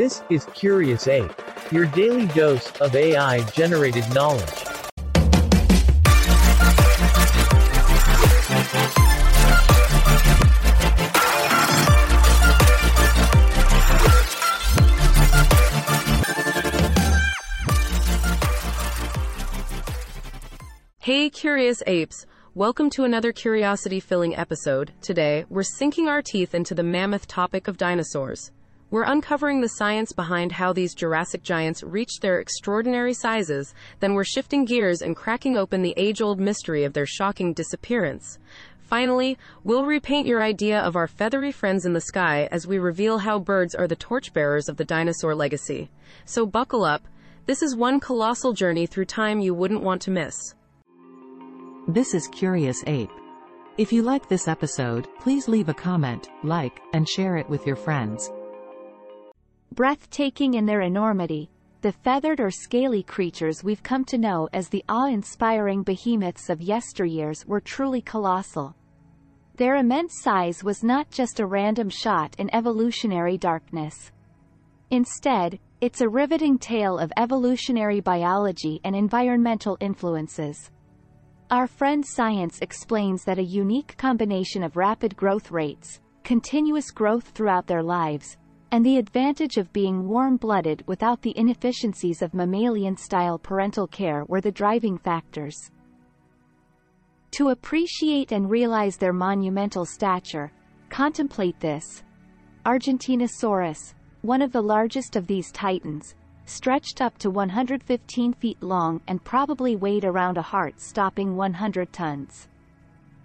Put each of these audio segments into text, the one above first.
This is Curious Ape, your daily dose of AI generated knowledge. Hey, curious apes. Welcome to another curiosity filling episode. Today, we're sinking our teeth into the mammoth topic of dinosaurs. We're uncovering the science behind how these Jurassic giants reached their extraordinary sizes, then we're shifting gears and cracking open the age old mystery of their shocking disappearance. Finally, we'll repaint your idea of our feathery friends in the sky as we reveal how birds are the torchbearers of the dinosaur legacy. So buckle up. This is one colossal journey through time you wouldn't want to miss. This is Curious Ape. If you like this episode, please leave a comment, like, and share it with your friends. Breathtaking in their enormity, the feathered or scaly creatures we've come to know as the awe-inspiring behemoths of yesteryears were truly colossal. Their immense size was not just a random shot in evolutionary darkness. Instead, it's a riveting tale of evolutionary biology and environmental influences. Our friend science explains that a unique combination of rapid growth rates, continuous growth throughout their lives, and the advantage of being warm-blooded without the inefficiencies of mammalian-style parental care were the driving factors. To appreciate and realize their monumental stature, contemplate this. Argentinosaurus, one of the largest of these titans, stretched up to 115 feet long and probably weighed around a heart-stopping 100 tons.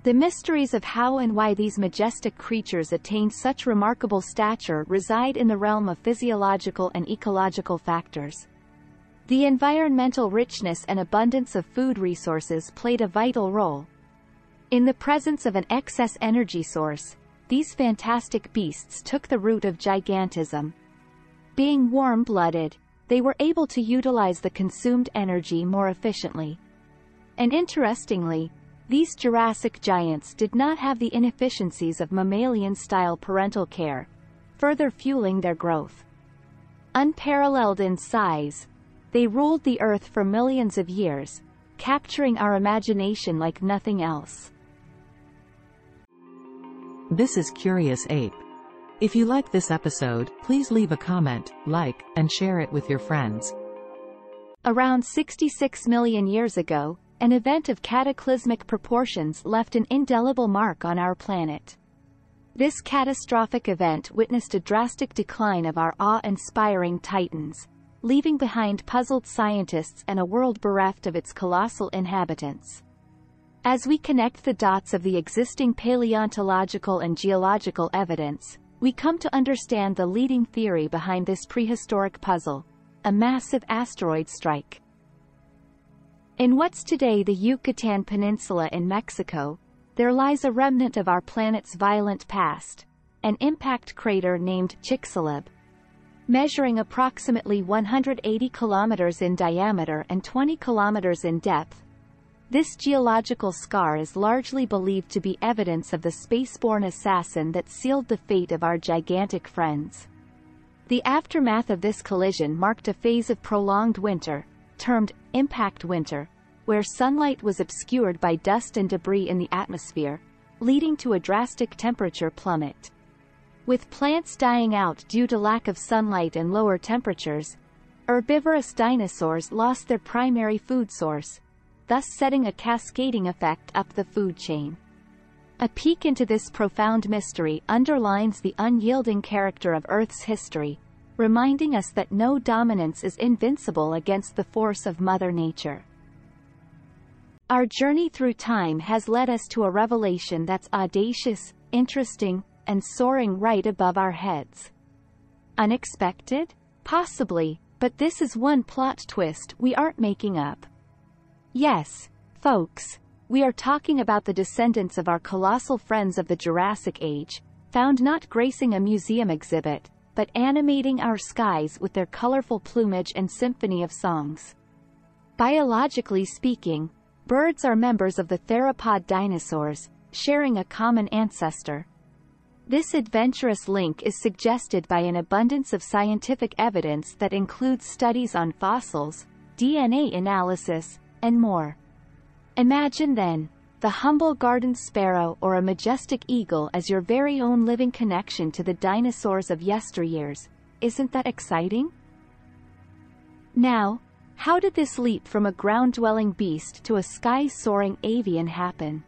The mysteries of how and why these majestic creatures attained such remarkable stature reside in the realm of physiological and ecological factors. The environmental richness and abundance of food resources played a vital role. In the presence of an excess energy source, these fantastic beasts took the root of gigantism. Being warm-blooded, they were able to utilize the consumed energy more efficiently. And interestingly, these Jurassic giants did not have the inefficiencies of mammalian-style parental care, further fueling their growth. Unparalleled in size, they ruled the Earth for millions of years, capturing our imagination like nothing else. This is Curious Ape. If you like this episode, please leave a comment, like, and share it with your friends. Around 66 million years ago, an event of cataclysmic proportions left an indelible mark on our planet. This catastrophic event witnessed a drastic decline of our awe-inspiring titans, leaving behind puzzled scientists and a world bereft of its colossal inhabitants. As we connect the dots of the existing paleontological and geological evidence, we come to understand the leading theory behind this prehistoric puzzle, a massive asteroid strike. In what's today the Yucatan Peninsula in Mexico, there lies a remnant of our planet's violent past, an impact crater named Chicxulub. Measuring approximately 180 kilometers in diameter and 20 kilometers in depth, this geological scar is largely believed to be evidence of the spaceborne assassin that sealed the fate of our gigantic friends. The aftermath of this collision marked a phase of prolonged winter, termed impact winter, where sunlight was obscured by dust and debris in the atmosphere, leading to a drastic temperature plummet. With plants dying out due to lack of sunlight and lower temperatures, herbivorous dinosaurs lost their primary food source, thus setting a cascading effect up the food chain. A peek into this profound mystery underlines the unyielding character of Earth's history, reminding us that no dominance is invincible against the force of Mother Nature. Our journey through time has led us to a revelation that's audacious, interesting, and soaring right above our heads. Unexpected? Possibly, but this is one plot twist we aren't making up. Yes, folks, we are talking about the descendants of our colossal friends of the Jurassic Age, found not gracing a museum exhibit, but animating our skies with their colorful plumage and symphony of songs. Biologically speaking, birds are members of the theropod dinosaurs, sharing a common ancestor. This adventurous link is suggested by an abundance of scientific evidence that includes studies on fossils, DNA analysis, and more. Imagine then, the humble garden sparrow or a majestic eagle as your very own living connection to the dinosaurs of yesteryears. Isn't that exciting? Now, how did this leap from a ground-dwelling beast to a sky-soaring avian happen?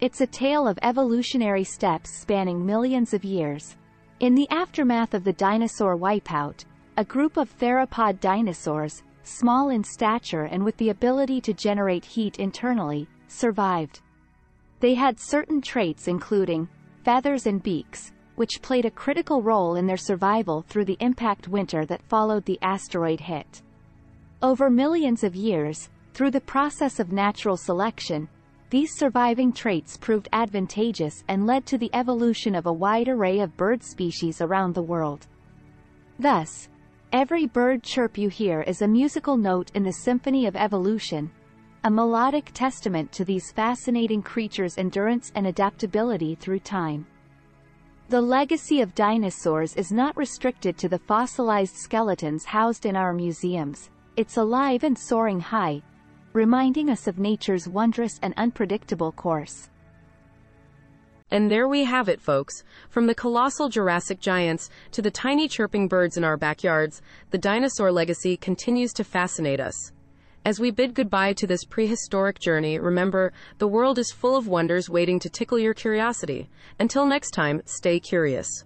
It's a tale of evolutionary steps spanning millions of years. In the aftermath of the dinosaur wipeout, a group of theropod dinosaurs, small in stature and with the ability to generate heat internally, survived. They had certain traits including feathers and beaks, which played a critical role in their survival through the impact winter that followed the asteroid hit. Over millions of years, through the process of natural selection, these surviving traits proved advantageous and led to the evolution of a wide array of bird species around the world. Thus, every bird chirp you hear is a musical note in the symphony of evolution, a melodic testament to these fascinating creatures' endurance and adaptability through time. The legacy of dinosaurs is not restricted to the fossilized skeletons housed in our museums, it's alive and soaring high, reminding us of nature's wondrous and unpredictable course. And there we have it, folks. From the colossal Jurassic giants to the tiny chirping birds in our backyards, the dinosaur legacy continues to fascinate us. As we bid goodbye to this prehistoric journey, remember, the world is full of wonders waiting to tickle your curiosity. Until next time, stay curious.